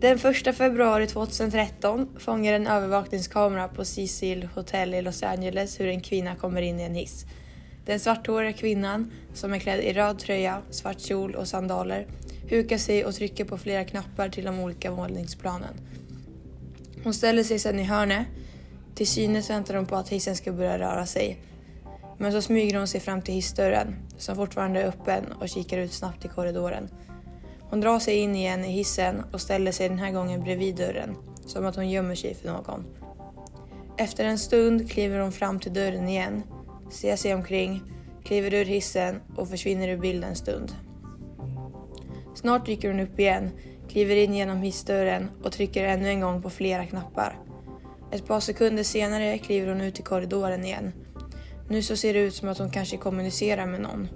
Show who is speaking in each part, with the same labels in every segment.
Speaker 1: Den 1 februari 2013 fångar en övervakningskamera på Cecil Hotel i Los Angeles hur en kvinna kommer in i en hiss. Den svarthåriga kvinnan, som är klädd i röd tröja, svart kjol och sandaler, hukar sig och trycker på flera knappar till de olika våningsplanen. Hon ställer sig sedan i hörnet. Till synes väntar hon på att hissen ska börja röra sig. Men så smyger hon sig fram till hissdörren, som fortfarande är öppen och kikar ut snabbt i korridoren. Hon drar sig in igen i hissen och ställer sig den här gången bredvid dörren, som att hon gömmer sig för någon. Efter en stund kliver hon fram till dörren igen, ser sig omkring, kliver ur hissen och försvinner ur bilden en stund. Snart dyker hon upp igen, kliver in genom hissdörren och trycker ännu en gång på flera knappar. Ett par sekunder senare kliver hon ut i korridoren igen. Nu så ser det ut som att hon kanske kommunicerar med någon.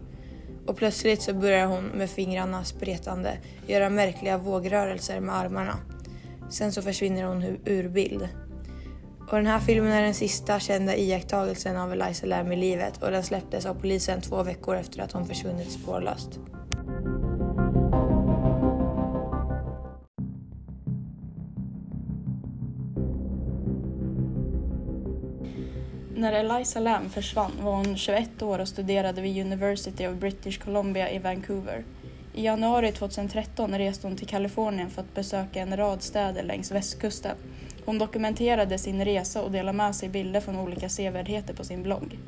Speaker 1: Och plötsligt så börjar hon med fingrarna spretande göra märkliga vågrörelser med armarna. Sen så försvinner hon ur bild. Och den här filmen är den sista kända iakttagelsen av Eliza Lam i livet och den släpptes av polisen två veckor efter att hon försvunnit spårlöst.
Speaker 2: När Eliza Lam försvann var hon 21 år och studerade vid University of British Columbia i Vancouver. I januari 2013 reste hon till Kalifornien för att besöka en rad städer längs västkusten. Hon dokumenterade sin resa och delade med sig bilder från olika sevärdheter på sin blogg.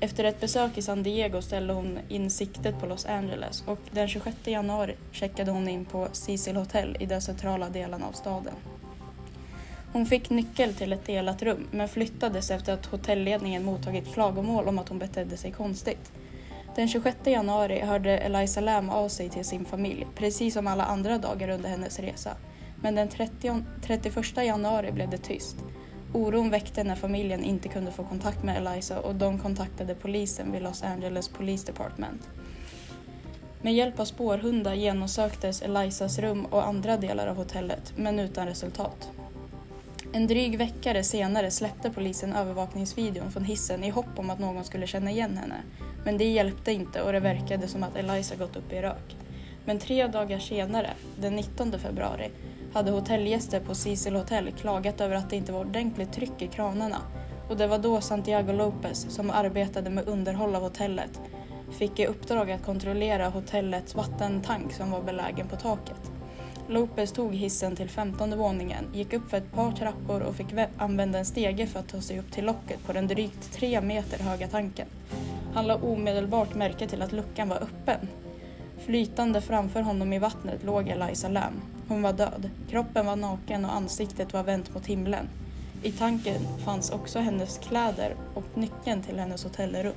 Speaker 2: Efter ett besök i San Diego ställde hon in siktet på Los Angeles och den 26 januari checkade hon in på Cecil Hotel i den centrala delen av staden. Hon fick nyckel till ett delat rum men flyttades efter att hotellledningen mottagit klagomål om att hon betedde sig konstigt. Den 26 januari hörde Eliza Lam av sig till sin familj, precis som alla andra dagar under hennes resa. Men den 30, 31 januari blev det tyst. Oron väckte när familjen inte kunde få kontakt med Eliza och de kontaktade polisen vid Los Angeles Police Department. Med hjälp av spårhundar genomsöktes Elizas rum och andra delar av hotellet, men utan resultat. En dryg vecka senare släppte polisen övervakningsvideon från hissen i hopp om att någon skulle känna igen henne. Men det hjälpte inte och det verkade som att Eliza gått upp i rök. Men tre dagar senare, den 19 februari, hade hotellgäster på Cecil Hotel klagat över att det inte var ordentligt tryck i kranarna. Och det var då Santiago Lopez, som arbetade med underhåll av hotellet, fick i uppdrag att kontrollera hotellets vattentank som var belägen på taket. Lopez tog hissen till femtonde våningen, gick upp för ett par trappor och fick använda en stege för att ta sig upp till locket på den drygt tre meter höga tanken. Han la omedelbart märke till att luckan var öppen. Flytande framför honom i vattnet låg Eliza Lam. Hon var död. Kroppen var naken och ansiktet var vänt mot himlen. I tanken fanns också hennes kläder och nyckeln till hennes hotellrum.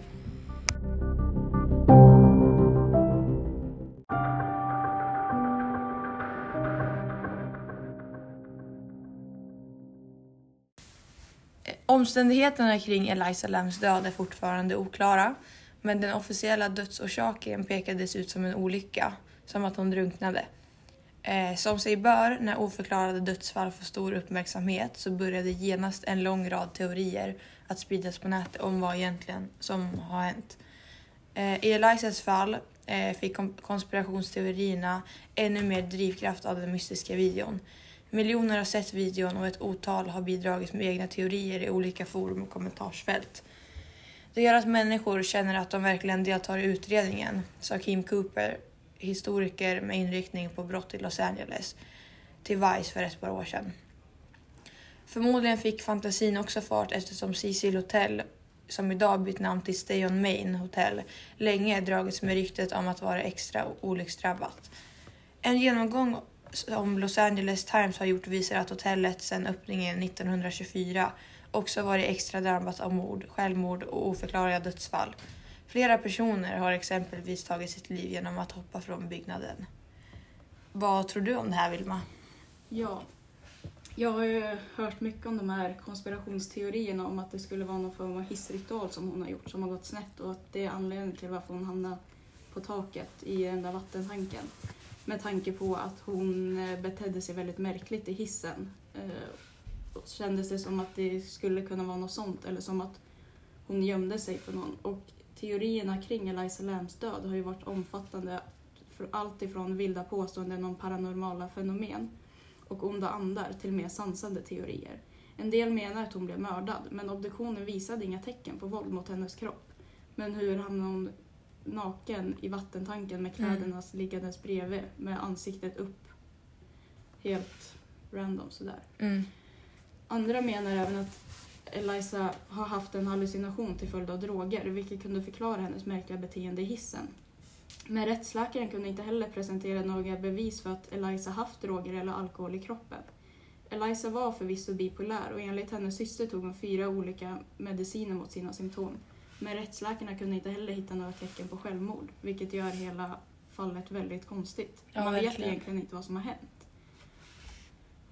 Speaker 1: Omständigheterna kring Eliza Lambs död är fortfarande oklara, men den officiella dödsorsaken pekades ut som en olycka, som att hon drunknade. Eh, som sig bör, när oförklarade dödsfall får stor uppmärksamhet så började genast en lång rad teorier att spridas på nätet om vad egentligen som har hänt. Eh, I Elizas fall eh, fick konspirationsteorierna ännu mer drivkraft av den mystiska videon. Miljoner har sett videon och ett otal har bidragit med egna teorier i olika forum och kommentarsfält. Det gör att människor känner att de verkligen deltar i utredningen, sa Kim Cooper, historiker med inriktning på brott i Los Angeles, till Vice för ett par år sedan. Förmodligen fick fantasin också fart eftersom Cecil Hotel, som idag bytt namn till Stay on Main Hotel, länge dragits med ryktet om att vara extra olycksdrabbat. En genomgång som Los Angeles Times har gjort visar att hotellet sedan öppningen 1924 också varit extra drabbat av mord, självmord och oförklarliga dödsfall. Flera personer har exempelvis tagit sitt liv genom att hoppa från byggnaden. Vad tror du om det här Vilma?
Speaker 2: Ja, jag har ju hört mycket om de här konspirationsteorierna om att det skulle vara någon form av hissritual som hon har gjort som har gått snett och att det är anledningen till varför hon hamnade på taket i den där vattentanken. Med tanke på att hon eh, betedde sig väldigt märkligt i hissen. Eh, kändes det som att det skulle kunna vara något sånt eller som att hon gömde sig för någon. Och teorierna kring Eliza Lambs död har ju varit omfattande. Allt ifrån vilda påståenden om paranormala fenomen och onda andar till mer sansade teorier. En del menar att hon blev mördad, men obduktionen visade inga tecken på våld mot hennes kropp. Men hur hamnade hon naken i vattentanken med
Speaker 1: Mm.
Speaker 2: kläderna liggandes bredvid med ansiktet upp? Helt random sådär.
Speaker 1: Mm.
Speaker 2: Andra menar även att Eliza har haft en hallucination till följd av droger, vilket kunde förklara hennes märkliga beteende i hissen. Men rättsläkaren kunde inte heller presentera några bevis för att Eliza haft droger eller alkohol i kroppen. Eliza var förvisso bipolär och enligt hennes syster tog hon fyra olika mediciner mot sina symptom. Men rättsläkarna kunde inte heller hitta några tecken på självmord, vilket gör hela fallet väldigt konstigt.
Speaker 1: Ja,
Speaker 2: Man vet
Speaker 1: verkligen.
Speaker 2: egentligen inte vad som har hänt.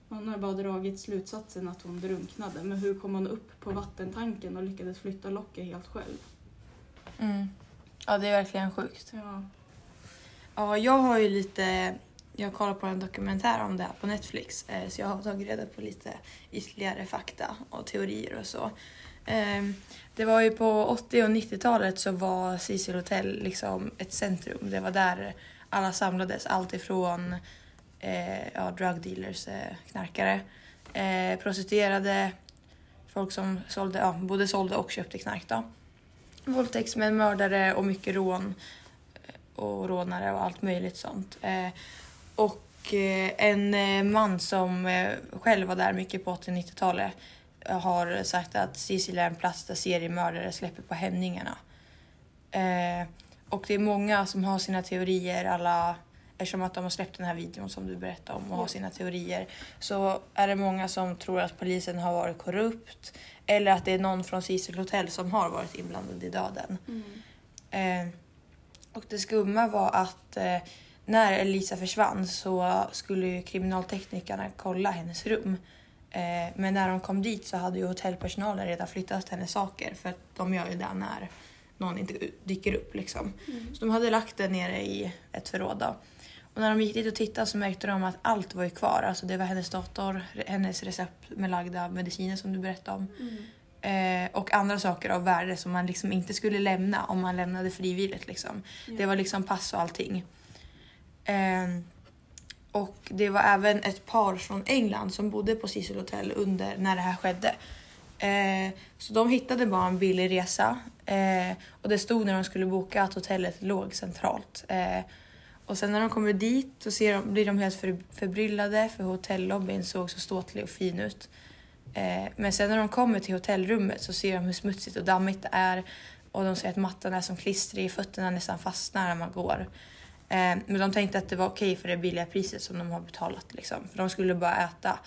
Speaker 2: Man har bara dragit slutsatsen att hon drunknade, men hur kom hon upp på vattentanken och lyckades flytta locket helt själv?
Speaker 1: Mm. Ja, det är verkligen sjukt.
Speaker 2: Ja.
Speaker 1: Ja, jag har ju lite... Jag kollar på en dokumentär om det här på Netflix eh, så jag har tagit reda på lite ytterligare fakta och teorier och så. Ehm, det var ju på 80 och 90-talet så var Cecil Hotel liksom ett centrum. Det var där alla samlades. Allt ifrån eh, ja, drug dealers, eh, knarkare, eh, prostituerade, folk som sålde, ja, både sålde och köpte knark. Då. Våldtäktsmän, mördare och mycket rån eh, och rånare och allt möjligt sånt. Eh, och eh, en eh, man som eh, själv var där mycket på 80 och 90-talet har sagt att Sicilien är en plats där seriemördare släpper på hämningarna. Eh, och det är många som har sina teorier, alla Eftersom att de har släppt den här videon som du berättade om och har sina teorier så är det många som tror att polisen har varit korrupt eller att det är någon från Cecil Hotel som har varit inblandad i döden.
Speaker 2: Mm.
Speaker 1: Eh, och det skumma var att eh, när Elisa försvann så skulle ju kriminalteknikerna kolla hennes rum. Eh, men när de kom dit så hade ju hotellpersonalen redan flyttat hennes saker för att de gör ju det när någon inte dyker upp liksom.
Speaker 2: Mm.
Speaker 1: Så de hade lagt den nere i ett förråd då. Och när de gick dit och tittade så märkte de att allt var ju kvar. Alltså det var hennes dator, hennes recept med lagda mediciner som du berättade om.
Speaker 2: Mm.
Speaker 1: Eh, och andra saker av värde som man liksom inte skulle lämna om man lämnade frivilligt. Liksom. Det var liksom pass och allting. Eh, och det var även ett par från England som bodde på Cecil Hotel under när det här skedde. Eh, så de hittade bara en billig resa eh, och det stod när de skulle boka att hotellet låg centralt. Eh, och sen när de kommer dit så ser de, blir de helt för, förbryllade för hotellobbyn såg så ståtlig och fin ut. Eh, men sen när de kommer till hotellrummet så ser de hur smutsigt och dammigt det är och de ser att mattan är som klistrig, fötterna nästan fastnar när man går. Eh, men de tänkte att det var okej för det billiga priset som de har betalat. Liksom. För de skulle bara äta.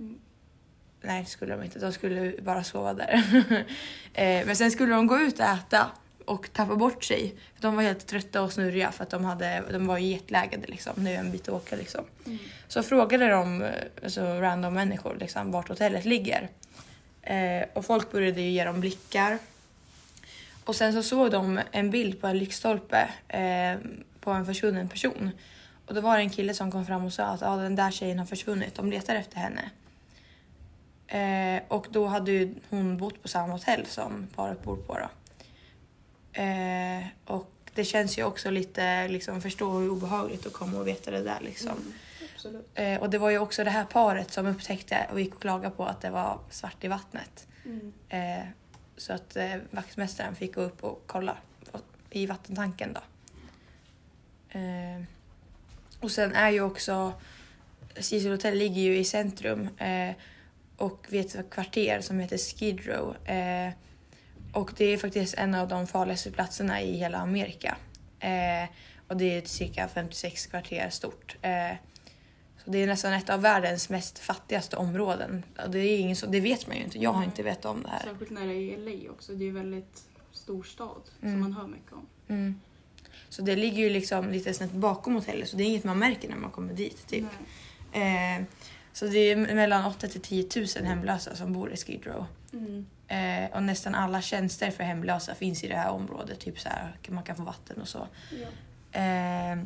Speaker 2: Mm.
Speaker 1: Nej, det skulle de inte. De skulle bara sova där. eh, men sen skulle de gå ut och äta och tappa bort sig. De var helt trötta och snurriga för att de, hade, de var jetlaggade. Liksom. Nu är en bit att åka. Liksom.
Speaker 2: Mm.
Speaker 1: Så frågade de alltså, random människor liksom, vart hotellet ligger. Eh, och folk började ju ge dem blickar. Och sen så såg de en bild på en lyktstolpe eh, på en försvunnen person. Och då var det en kille som kom fram och sa att ah, den där tjejen har försvunnit, de letar efter henne. Eh, och då hade ju hon bott på samma hotell som paret bor på. Eh, och det känns ju också lite, liksom, förstå hur obehagligt att komma och veta det där. Liksom.
Speaker 2: Mm.
Speaker 1: Eh, och det var ju också det här paret som upptäckte och gick och klagade på att det var svart i vattnet.
Speaker 2: Mm.
Speaker 1: Eh, så att eh, vaktmästaren fick gå upp och kolla i vattentanken då. Eh, och sen är ju också Cecil Hotel ligger ju i centrum eh, och vid ett kvarter som heter Skid Row. Eh, och det är faktiskt en av de farligaste platserna i hela Amerika. Eh, och det är cirka 56 kvarter stort. Eh, så det är nästan ett av världens mest fattigaste områden. Och Det, är ingen så, det vet man ju inte. Jag har inte vetat om det här.
Speaker 2: Särskilt när det är i LA också. Det är ju väldigt stor stad
Speaker 1: Mm.
Speaker 2: som man hör mycket om.
Speaker 1: Mm. Så det ligger ju liksom lite snett bakom hotellet så det är inget man märker när man kommer dit. Typ. Eh, så det är mellan 8 till 10 000 hemlösa som bor i Skid Row.
Speaker 2: Mm.
Speaker 1: Eh, och nästan alla tjänster för hemlösa finns i det här området. Typ så här, man kan få vatten och så.
Speaker 2: Ja.
Speaker 1: Eh,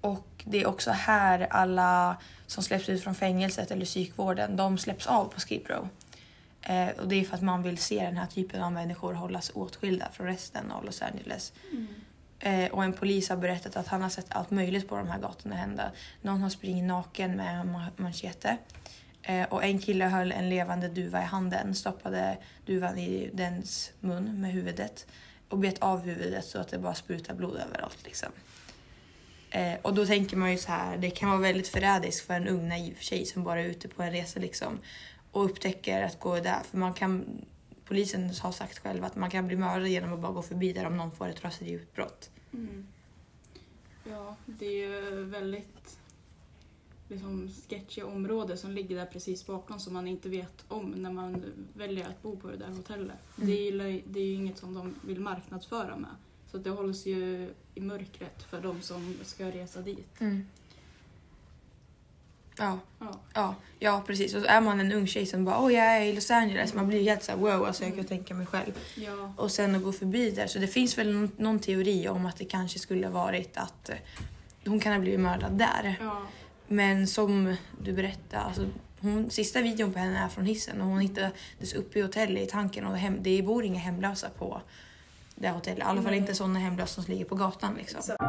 Speaker 1: och det är också här alla som släpps ut från fängelset eller psykvården, de släpps av på Skid Row. Eh, och det är för att man vill se den här typen av människor hållas åtskilda från resten av Los Angeles.
Speaker 2: Mm.
Speaker 1: Eh, och en polis har berättat att han har sett allt möjligt på de här gatorna hända. Någon har springit naken med en machete. Eh, och en kille höll en levande duva i handen, stoppade duvan i dens mun med huvudet och bet av huvudet så att det bara sprutar blod överallt. Liksom. Eh, och då tänker man ju så här, det kan vara väldigt förrädiskt för en ung naiv tjej som bara är ute på en resa liksom och upptäcker att gå där. För man kan, polisen har sagt själv att man kan bli mördad genom att bara gå förbi där om någon får ett raseriutbrott.
Speaker 2: Mm. Ja, det är ju väldigt liksom, sketchiga område som ligger där precis bakom som man inte vet om när man väljer att bo på det där hotellet.
Speaker 1: Mm.
Speaker 2: Det, är, det är ju inget som de vill marknadsföra med. Så det hålls ju i mörkret för de som ska resa dit.
Speaker 1: Ja,
Speaker 2: Ja.
Speaker 1: ja, ja, precis. Och så är man en ung tjej som bara åh jag är i Los Angeles, man blir helt så här wow, alltså jag kan tänka mig själv.
Speaker 2: Ja.
Speaker 1: Och sen att gå förbi där. Så det finns väl någon, någon teori om att det kanske skulle ha varit att eh, hon kan ha blivit mördad där.
Speaker 2: ja.
Speaker 1: Men som du berättade, alltså, hon, sista videon på henne är från hissen och hon hittades uppe i hotellet i tanken och hem, det bor inga hemlösa på det hotellet. I alla fall
Speaker 2: Nej.
Speaker 1: inte sådana hemlösa som ligger på gatan liksom.
Speaker 2: Exakt.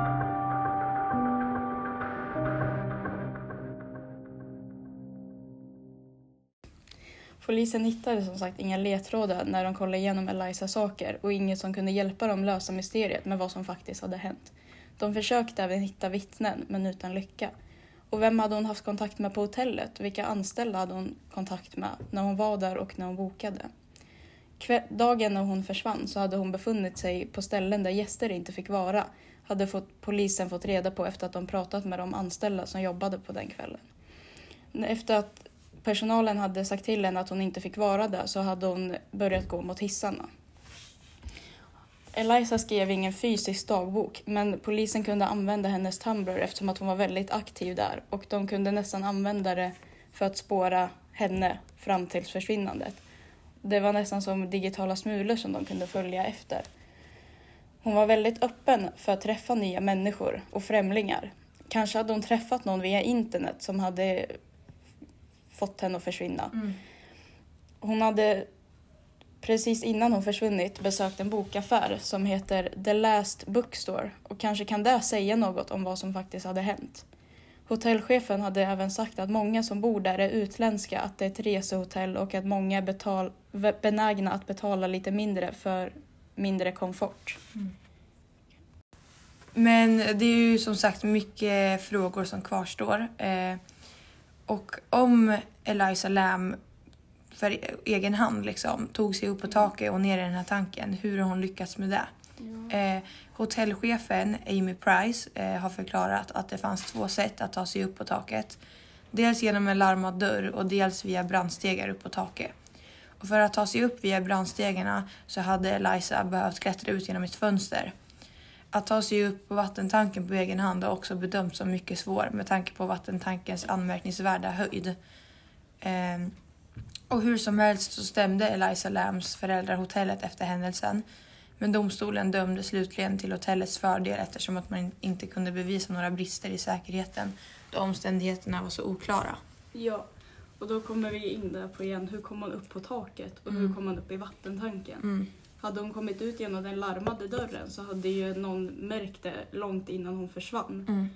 Speaker 2: Polisen hittade som sagt inga ledtrådar när de kollade igenom Elizas saker och inget som kunde hjälpa dem lösa mysteriet med vad som faktiskt hade hänt. De försökte även hitta vittnen, men utan lycka. Och vem hade hon haft kontakt med på hotellet? Vilka anställda hade hon kontakt med när hon var där och när hon bokade? Dagen när hon försvann så hade hon befunnit sig på ställen där gäster inte fick vara, hade fått, polisen fått reda på efter att de pratat med de anställda som jobbade på den kvällen. Efter att personalen hade sagt till henne att hon inte fick vara där så hade hon börjat gå mot hissarna. Eliza skrev ingen fysisk dagbok men polisen kunde använda hennes Tumblr eftersom att hon var väldigt aktiv där och de kunde nästan använda det för att spåra henne fram till försvinnandet. Det var nästan som digitala smulor som de kunde följa efter. Hon var väldigt öppen för att träffa nya människor och främlingar. Kanske hade hon träffat någon via internet som hade fått henne att försvinna.
Speaker 1: Mm.
Speaker 2: Hon hade precis innan hon försvunnit besökt en bokaffär som heter The Last Bookstore och kanske kan det säga något om vad som faktiskt hade hänt. Hotellchefen hade även sagt att många som bor där är utländska, att det är ett resehotell och att många är betal- benägna att betala lite mindre för mindre komfort.
Speaker 1: Men det är ju som sagt mycket frågor som kvarstår. Eh, och om Eliza Lam för egen hand liksom, tog sig upp på taket och ner i den här tanken, hur har hon lyckats med det? Eh, hotellchefen Amy Price eh, har förklarat att det fanns två sätt att ta sig upp på taket. Dels genom en larmad dörr och dels via brandstegar upp på taket. Och för att ta sig upp via brandstegarna så hade Eliza behövt klättra ut genom ett fönster. Att ta sig upp på vattentanken på egen hand har också bedömts som mycket svår med tanke på vattentankens anmärkningsvärda höjd. Ehm, och hur som helst så stämde Eliza Lambs föräldrar hotellet efter händelsen. Men domstolen dömde slutligen till hotellets fördel eftersom att man inte kunde bevisa några brister i säkerheten då omständigheterna var så oklara.
Speaker 2: Ja, och då kommer vi in där på igen, hur kom hon upp på taket och hur
Speaker 1: Mm.
Speaker 2: kom hon upp i vattentanken?
Speaker 1: Mm.
Speaker 2: Hade hon kommit ut genom den larmade dörren så hade ju någon märkt det långt innan hon försvann.
Speaker 1: Mm.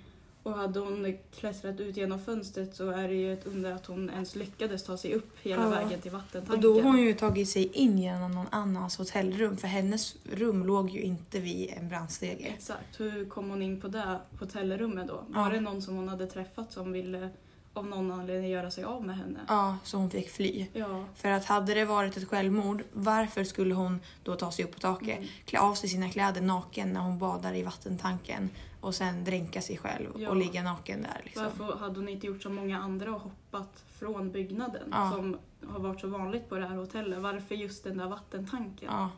Speaker 2: Och hade hon klättrat ut genom fönstret så är det ju ett under att hon ens lyckades ta sig upp hela
Speaker 1: Ja.
Speaker 2: vägen till vattentanken.
Speaker 1: Och då har hon ju tagit sig in genom någon annans hotellrum för hennes rum låg ju inte vid en brandstege.
Speaker 2: Exakt, hur kom hon in på det hotellrummet då?
Speaker 1: Ja.
Speaker 2: Var det någon som hon hade träffat som ville av någon anledning göra sig av med henne?
Speaker 1: Ja, så hon fick fly.
Speaker 2: Ja.
Speaker 1: För att hade det varit ett självmord, varför skulle hon då ta sig upp på taket,
Speaker 2: Mm.
Speaker 1: klä av sig sina kläder naken när hon badar i vattentanken och sen dränka sig själv
Speaker 2: Ja.
Speaker 1: och ligga naken där liksom.
Speaker 2: Varför hade hon inte gjort som många andra och hoppat från byggnaden
Speaker 1: Ja.
Speaker 2: som har varit så vanligt på det här hotellet? Varför just den där vattentanken?
Speaker 1: Ja,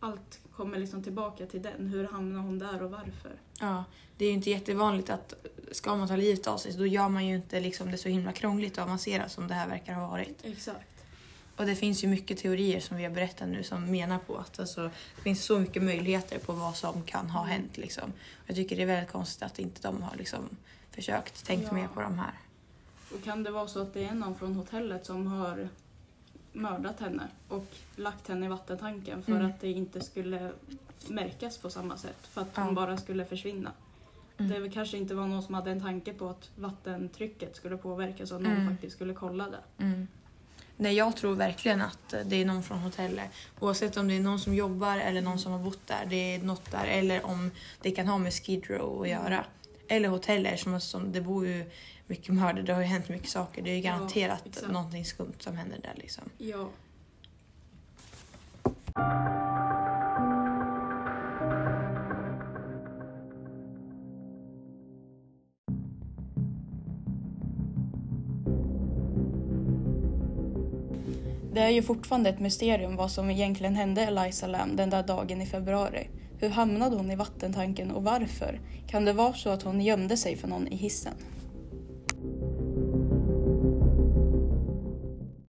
Speaker 2: Allt kommer liksom tillbaka till den. Hur hamnade hon där och varför?
Speaker 1: ja. Det är ju inte jättevanligt att ska man ta livet av sig så då gör man ju inte liksom det så himla krångligt och avancerat som det här verkar ha varit.
Speaker 2: Exakt.
Speaker 1: Och det finns ju mycket teorier som vi har berättat nu som menar på att alltså, det finns så mycket möjligheter på vad som kan ha hänt. Liksom. Jag tycker det är väldigt konstigt att inte de har liksom, försökt tänkt
Speaker 2: Ja.
Speaker 1: mer på de här.
Speaker 2: Och kan det vara så att det är någon från hotellet som har mördat henne och lagt henne i vattentanken för
Speaker 1: Mm.
Speaker 2: att det inte skulle märkas på samma sätt för att
Speaker 1: Ja.
Speaker 2: hon bara skulle försvinna.
Speaker 1: Mm.
Speaker 2: Det kanske inte var någon som hade en tanke på att vattentrycket skulle påverkas och att någon
Speaker 1: Mm.
Speaker 2: faktiskt skulle kolla det.
Speaker 1: Mm. Nej, jag tror verkligen att det är någon från hotellet. Oavsett om det är någon som jobbar eller någon som har bott där. Det är något där. Eller om det kan ha med Skid Row att göra. Eller hotellet som, som det bor ju mycket mördare. Det har ju hänt mycket saker. Det är ju
Speaker 2: Ja,
Speaker 1: garanterat
Speaker 2: exakt.
Speaker 1: någonting skumt som händer där liksom.
Speaker 2: Ja. Det är ju fortfarande ett mysterium vad som egentligen hände Eliza Lam den där dagen i februari. Hur hamnade hon i vattentanken och varför? Kan det vara så att hon gömde sig för någon i hissen?